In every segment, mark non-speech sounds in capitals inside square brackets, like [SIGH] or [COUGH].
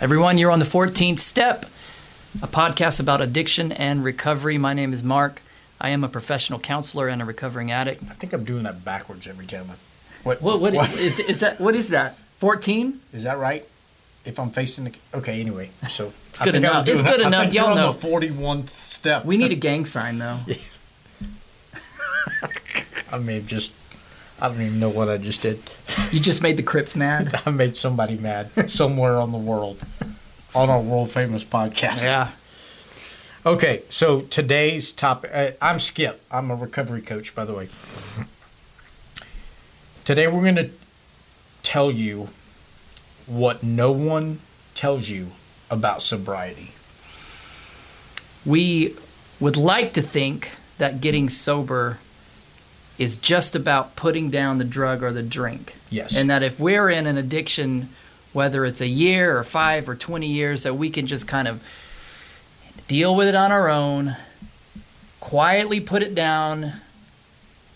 Everyone, you're on the 14th step, a podcast about addiction and recovery. My name is Mark. I am a professional counselor and a recovering addict. I think I'm doing that backwards every time. I, what, What, what, Is, is that? What is that? 14? is that right? If I'm facing the okay, anyway. So [LAUGHS] it's good enough. It's good [LAUGHS] enough. Y'all on know. the 41th step. We need a [LAUGHS] gang sign though. I may have just. I don't even know what I just did. [LAUGHS] You just made the Crips mad. [LAUGHS] I made somebody mad somewhere on the world, on our world famous podcast. Yeah. [LAUGHS] Okay, so today's topic. Uh, I'm Skip. I'm a recovery coach, by the way. Today we're going to tell you what no one tells you about sobriety. We would like to think that getting sober is just about putting down the drug or the drink. Yes. And that if we're in an addiction, whether it's a year or five or 20 years, that we can just kind of deal with it on our own, quietly put it down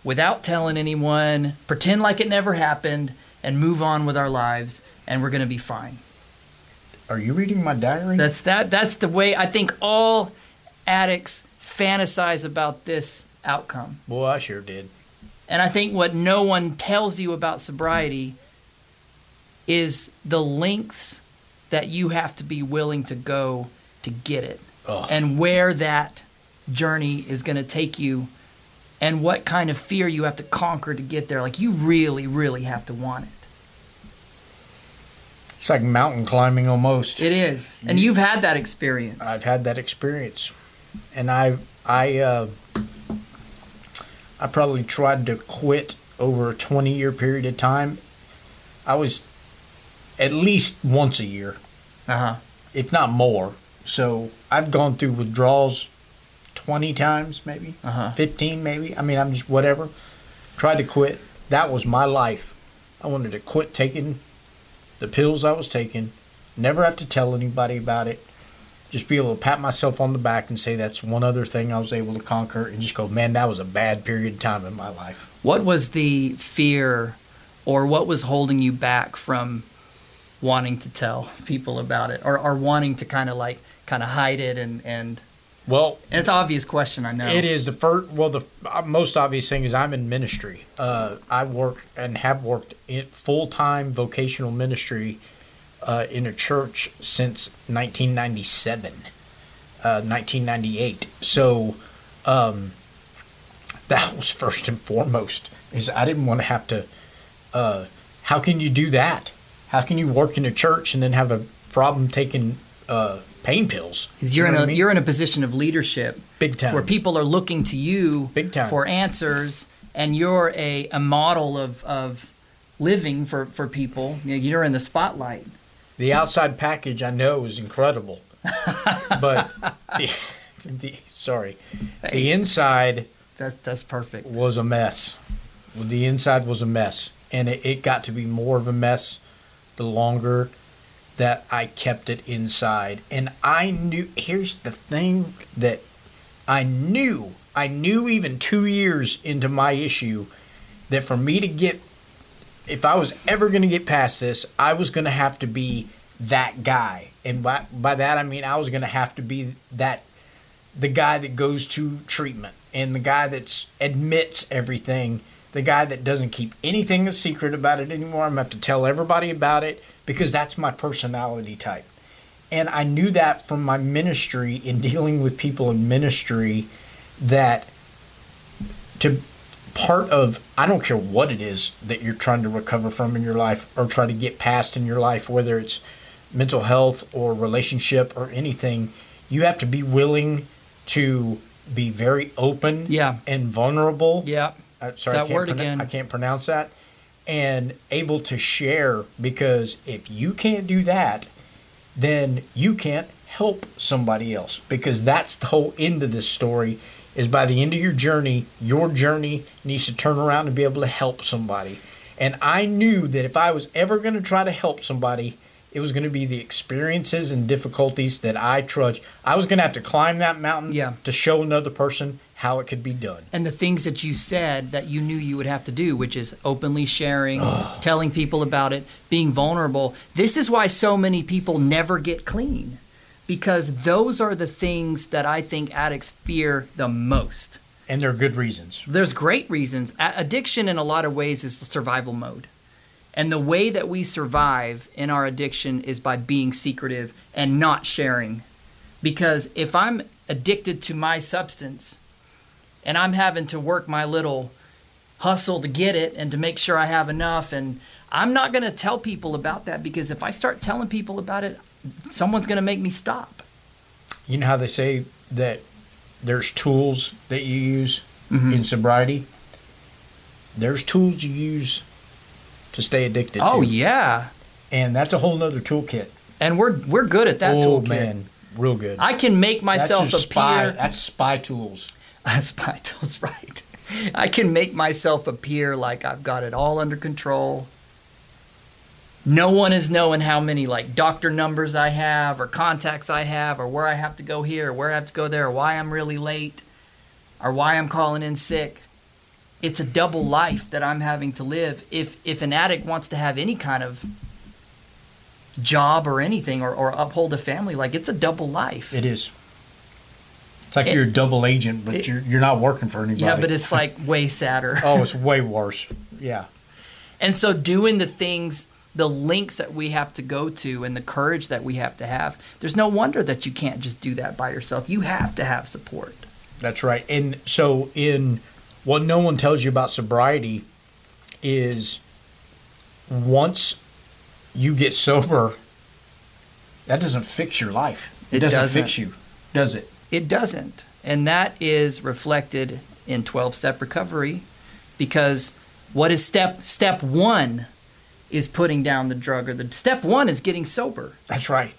without telling anyone, pretend like it never happened, and move on with our lives, and we're going to be fine. Are you reading my diary? That's that. That's the way I think all addicts fantasize about this outcome. Boy, I sure did. And I think what no one tells you about sobriety is the lengths that you have to be willing to go to get it, Ugh. and where that journey is going to take you, and what kind of fear you have to conquer to get there. Like you really, really have to want it. It's like mountain climbing almost. It is, and you've had that experience. I've had that experience, and I I uh, I probably tried to quit over a twenty year period of time. I was at least once a year, Uh huh. if not more. So I've gone through withdrawals twenty times, maybe Uh huh. fifteen, maybe. I mean, I'm just whatever. Tried to quit. That was my life. I wanted to quit taking the pills I was taking. Never have to tell anybody about it. Just be able to pat myself on the back and say that's one other thing I was able to conquer, and just go, man, that was a bad period of time in my life. What was the fear or what was holding you back from wanting to tell people about it or, or wanting to kind of like kind of hide it and, and Well, and it's an obvious question I know. It is the first. Well, the uh, most obvious thing is I'm in ministry. Uh, I work and have worked in full time vocational ministry uh, in a church since 1997, uh, 1998. So um, that was first and foremost. Is I didn't want to have to. Uh, how can you do that? How can you work in a church and then have a problem taking uh, pain pills? 'Cause you're You in know a what I mean? you're in a position of leadership big time. where people are looking to you Big time. for answers and you're a, a model of, of living for, for people. You know, You're in the spotlight. The outside package I know is incredible, but the, the sorry, the inside That's that's perfect. was a mess. The inside was a mess, and it, it got to be more of a mess the longer that I kept it inside. And I knew. Here's the thing that I knew. I knew even two years into my issue that for me to get if I was ever going to get past this, I was going to have to be that guy. And by, by that, I mean I was going to have to be that the guy that goes to treatment and the guy that admits everything, the guy that doesn't keep anything a secret about it anymore. I'm going to have to tell everybody about it because that's my personality type. And I knew that from my ministry in dealing with people in ministry that to part of I don't care what it is that you're trying to recover from in your life or try to get past in your life, whether it's mental health or relationship or anything, you have to be willing to be very open Yeah. and vulnerable. Yeah. Uh, sorry, that word again. I can't pronounce that. And able to share because if you can't do that, then you can't help somebody else because that's the whole end of this story is by the end of your journey your journey needs to turn around and be able to help somebody and i knew that if i was ever going to try to help somebody it was going to be the experiences and difficulties that i trudged i was going to have to climb that mountain Yeah. to show another person how it could be done. and the things that you said that you knew you would have to do, which is openly sharing, telling people about it, being vulnerable. This is why so many people never get clean because those are the things that I think addicts fear the most. And there are good reasons. There's great reasons. Addiction, in a lot of ways, is the survival mode. And the way that we survive in our addiction is by being secretive and not sharing. Because if I'm addicted to my substance and I'm having to work my little hustle to get it and to make sure I have enough, and I'm not going to tell people about that because if I start telling people about it, someone's going to make me stop. You know how they say that there's tools that you use Mhm. in sobriety? There's tools you use to stay addicted to Oh, to. yeah. And that's a whole nother toolkit. And we're, we're good at that oh, toolkit. man. Real good. I can make that's myself spy. appear. That's spy tools. [LAUGHS] That's Spy tools, [LAUGHS] right? I can make myself appear like I've got it all under control. No one is knowing how many like doctor numbers I have, or contacts I have, or where I have to go here, or where I have to go there, or why I'm really late, or why I'm calling in sick. It's a double life that I'm having to live. If if an addict wants to have any kind of job or anything, or, or uphold a family, like it's a double life. It is. It's like It- you're a double agent, but it- you're you're not working for anybody. yeah, but it's [LAUGHS] like way sadder. oh, it's way worse. Yeah. And so, doing the things, the links that we have to go to, and the courage that we have to have, there's no wonder that you can't just do that by yourself. You have to have support. That's right. And so, in what no one tells you about sobriety is once you get sober, that doesn't fix your life. It, It doesn't, doesn't. fix you, does it? It doesn't. And that is reflected in 12 step recovery because what is step step 1 is putting down the drug or the step 1 is getting sober. That's right.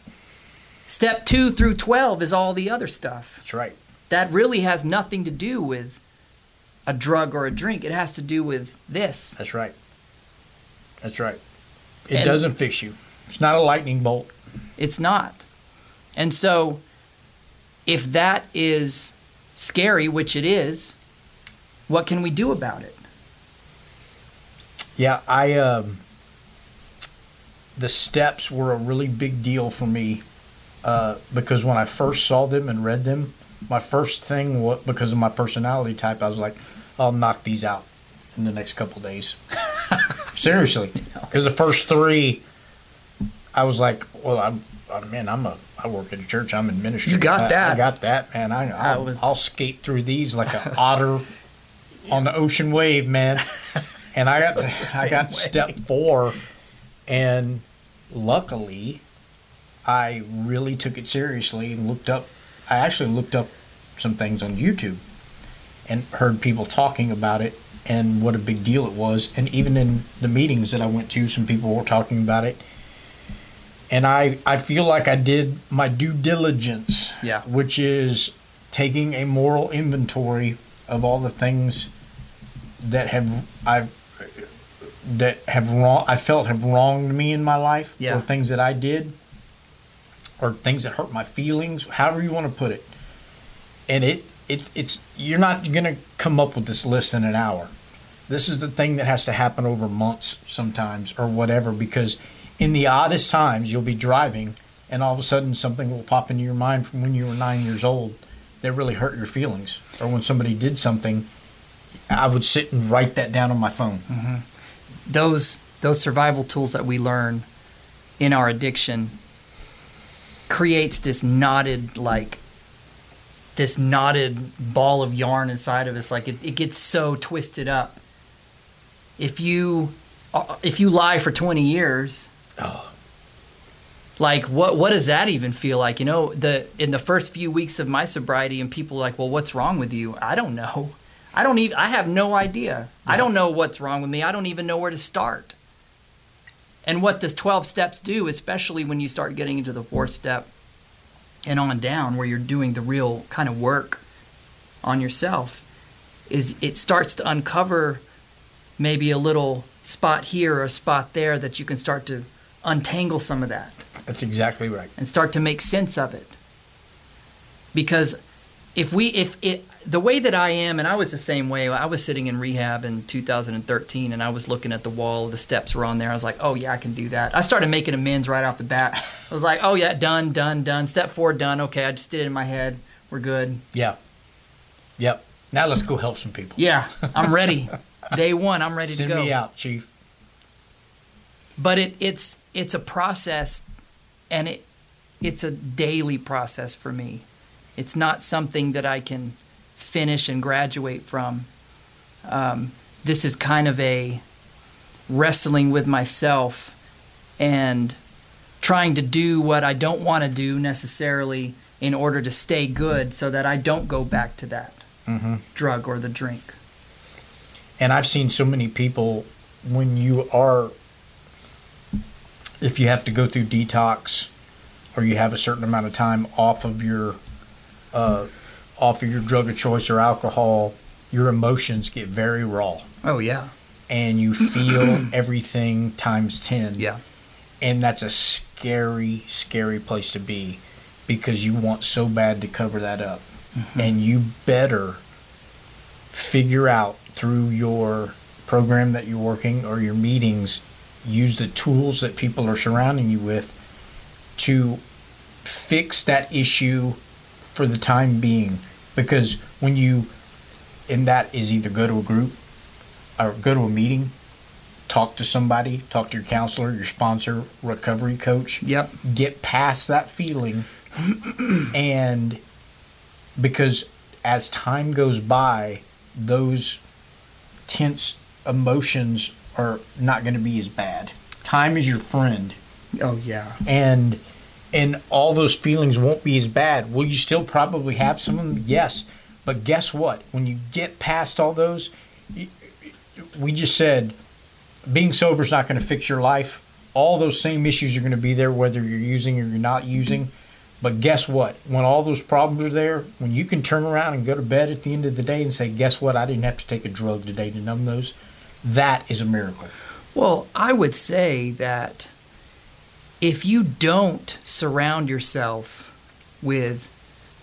Step 2 through 12 is all the other stuff. That's right. That really has nothing to do with a drug or a drink. It has to do with this. That's right. That's right. It And- doesn't fix you. It's not a lightning bolt. It's not. And so, if that is scary, which it is, what can we do about it? Yeah, I um, the steps were a really big deal for me uh, because when I first saw them and read them, my first thing was because of my personality type, I was like, I'll knock these out in the next couple days. [LAUGHS] Seriously, [LAUGHS] because the first three, I was like, well, I'm, I man, I'm a, I work at a church. I'm in ministry. You got I- I, got that, man. I, I'll, was- I'll skate through these like an [LAUGHS] otter on the ocean wave, man. And I got, I got step four, and luckily, I really took it seriously and looked up. I actually looked up some things on YouTube and heard people talking about it and what a big deal it was. And even in the meetings that I went to, some people were talking about it. And I, I feel like I did my due diligence, Yeah. which is taking a moral inventory of all the things that have I've that have wrong I felt have wronged me in my life, Yeah. or things that I did, or things that hurt my feelings, however you want to put it. And it it it's you're not gonna come up with this list in an hour. This is the thing that has to happen over months sometimes or whatever because in the oddest times you'll be driving and all of a sudden something will pop into your mind from when you were nine years old that really hurt your feelings or when somebody did something i would sit and write that down on my phone mm-hmm. Those those survival tools that we learn in our addiction creates this knotted like this knotted ball of yarn inside of us. Like it, it gets so twisted up. If you uh, if you lie for 20 years oh. like what what does that even feel like? You know the in the first few weeks of my sobriety and people are like well what's wrong with you? I don't know i don't even i have no idea. I don't know what's wrong with me. I don't even know where to start. And what this 12 steps do especially when you start getting into the fourth step and on down where you're doing the real kind of work on yourself is it starts to uncover maybe a little spot here or a spot there that you can start to untangle some of that that's exactly right. and start to make sense of it. Because if we if it the way that I am, and I was the same way. I was sitting in rehab in 2013, and I was looking at the wall. The steps were on there. I was like, "Oh yeah, I can do that." I started making amends right off the bat. I was like, "Oh yeah, done, done, done. Step four, done. Okay, I just did it in my head. We're good." Yeah. Yep. Now let's go help some people. Yeah, I'm ready. [LAUGHS] Day one, I'm ready Send to go. me out, Chief. But it, it's it's a process, and it it's a daily process for me. It's not something that I can finish and graduate from. Um, this is kind of a wrestling with myself and trying to do what I don't want to do necessarily in order to stay good so that I don't go back to that Mm-hmm. drug or the drink. And I've seen so many people when you are, if you have to go through detox, or you have a certain amount of time off of your, uh, off of your drug of choice or alcohol, your emotions get very raw, Oh, yeah. and you feel [CLEARS THROAT] everything times ten. Yeah. and that's a scary, scary place to be because you want so bad to cover that up. And you better figure out through your program that you're working or your meetings, use the tools that people are surrounding you with to fix that issue for the time being. Because when you, and that is either go to a group or go to a meeting, talk to somebody, talk to your counselor, your sponsor, recovery coach, Yep. get past that feeling and because as time goes by those tense emotions are not going to be as bad time is your friend Oh, yeah. and and all those feelings won't be as bad. Will you still probably have some of them? Yes. But guess what? When you get past all those we just said being sober is not going to fix your life. All those same issues are going to be there whether you're using or you're not using. But guess what? When all those problems are there when you can turn around and go to bed at the end of the day and say guess what? I didn't have to take a drug today to numb those that is a miracle. Well, I would say that if you don't surround yourself with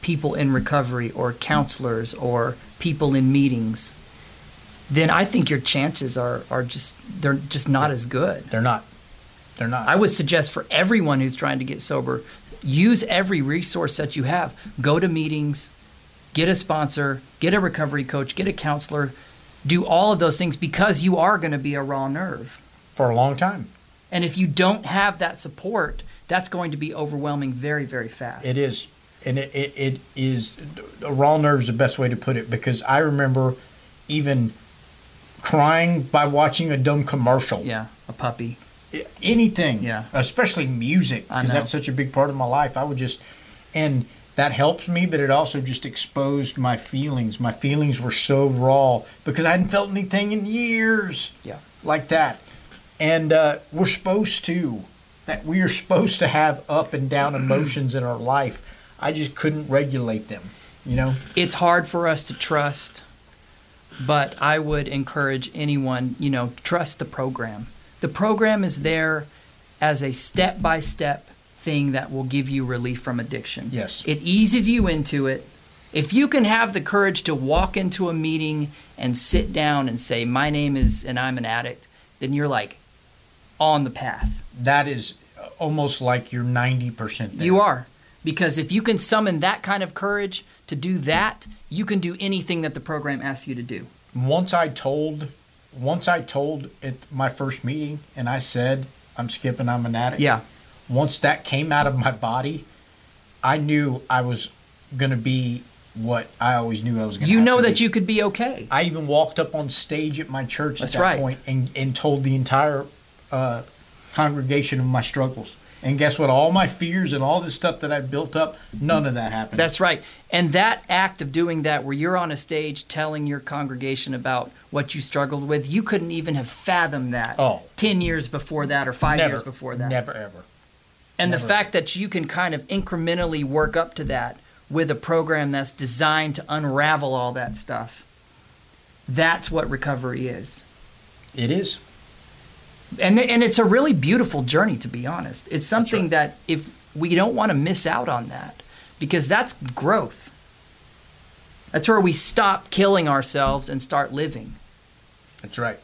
people in recovery or counselors or people in meetings, then I think your chances are, are just they're just not as good. they're not they're not I would suggest for everyone who's trying to get sober, use every resource that you have. Go to meetings, get a sponsor, get a recovery coach, get a counselor, do all of those things because you are going to be a raw nerve. for a long time And if you don't have that support, that's going to be overwhelming very, very fast. It is, and it, it, it is. A raw nerve is the best way to put it because I remember even crying by watching a dumb commercial. Yeah, a puppy. Anything. Yeah. Especially music because that's such a big part of my life. I would just, and that helps me, but it also just exposed my feelings. My feelings were so raw because I hadn't felt anything in years Yeah. like that. And uh, we're supposed to, that we are supposed to have up and down emotions in our life. I just couldn't regulate them, you know? It's hard for us to trust, but I would encourage anyone, you know, trust the program. The program is there as a step by step thing that will give you relief from addiction. Yes. It eases you into it. If you can have the courage to walk into a meeting and sit down and say, My name is, and I'm an addict, then you're like on the path. That is almost like you're 90% there. You are. Because if you can summon that kind of courage to do that, you can do anything that the program asks you to do. Once I told, once I told at my first meeting and I said, I'm skipping, I'm an addict. Yeah. Once that came out of my body, I knew I was going to be what I always knew I was going to be You know to that be. you could be okay. I even walked up on stage at my church That's at that right. point and, and told the entire uh, congregation of my struggles. And guess what? All my fears and all this stuff that I built up, none of that happened. That's right. And that act of doing that, where you're on a stage telling your congregation about what you struggled with, you couldn't even have fathomed that Oh. 10 years before that or five never years before that. Never ever. And never. the fact that you can kind of incrementally work up to that with a program that's designed to unravel all that stuff, that's what recovery is. It is. And and it's a really beautiful journey to be honest it's something that if we don't want to miss out on that because that's growth That's where we stop killing ourselves and start living. That's right.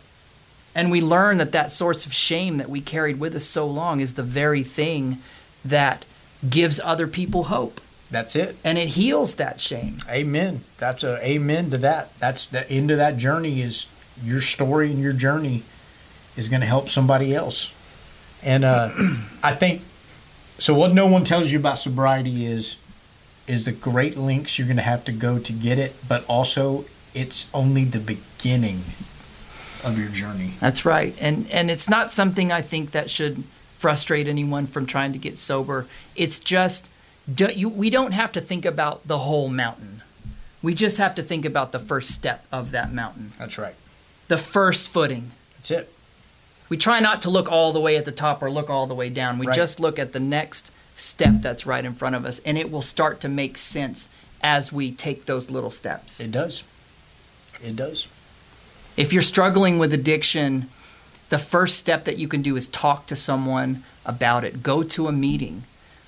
And we learn that that source of shame that we carried with us so long is the very thing that gives other people hope. That's it. And it heals that shame. Amen. That's a amen to that. That's the end of that journey is your story and your journey is going to help somebody else. And uh, [CLEARS THROAT] I think so. What no one tells you about sobriety is is the great links you're going to have to go to get it, but also it's only the beginning of your journey. That's right. And and it's not something I think that should frustrate anyone from trying to get sober. It's just do, you, we don't have to think about the whole mountain. We just have to think about the first step of that mountain. That's right. The first footing. That's it. We try not to look all the way at the top or look all the way down. We Right. just look at the next step that's right in front of us and it will start to make sense as we take those little steps. It does. It does. If you're struggling with addiction, the first step that you can do is talk to someone about it. Go to a meeting,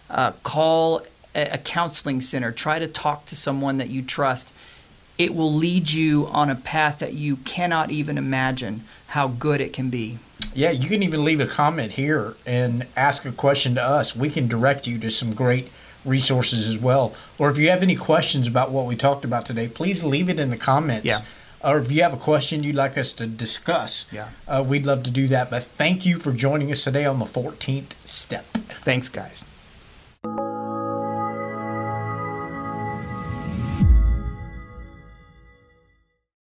uh, call a, a counseling center, try to talk to someone that you trust. It will lead you on a path that you cannot even imagine how good it can be. Yeah, you can even leave a comment here and ask a question to us. We can direct you to some great resources as well. Or if you have any questions about what we talked about today, please leave it in the comments. Yeah. Or if you have a question you'd like us to discuss, Yeah. uh, we'd love to do that. But thank you for joining us today on the 14th step. Thanks, guys.